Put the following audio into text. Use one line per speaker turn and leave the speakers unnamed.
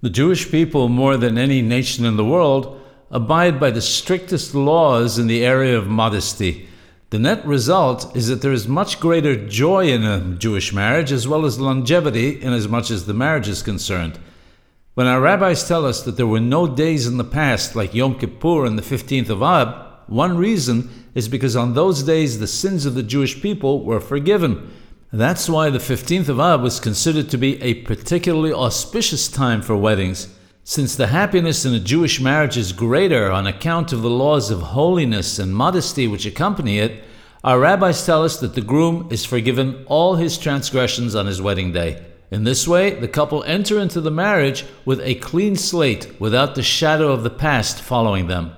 The Jewish people, more than any nation in the world, abide by the strictest laws in the area of modesty. The net result is that there is much greater joy in a Jewish marriage as well as longevity in as much as the marriage is concerned. When our rabbis tell us that there were no days in the past like Yom Kippur and the 15th of Ab, one reason is because on those days the sins of the Jewish people were forgiven. That's why the 15th of Ab was considered to be a particularly auspicious time for weddings. Since the happiness in a Jewish marriage is greater on account of the laws of holiness and modesty which accompany it, our rabbis tell us that the groom is forgiven all his transgressions on his wedding day. In this way, the couple enter into the marriage with a clean slate without the shadow of the past following them.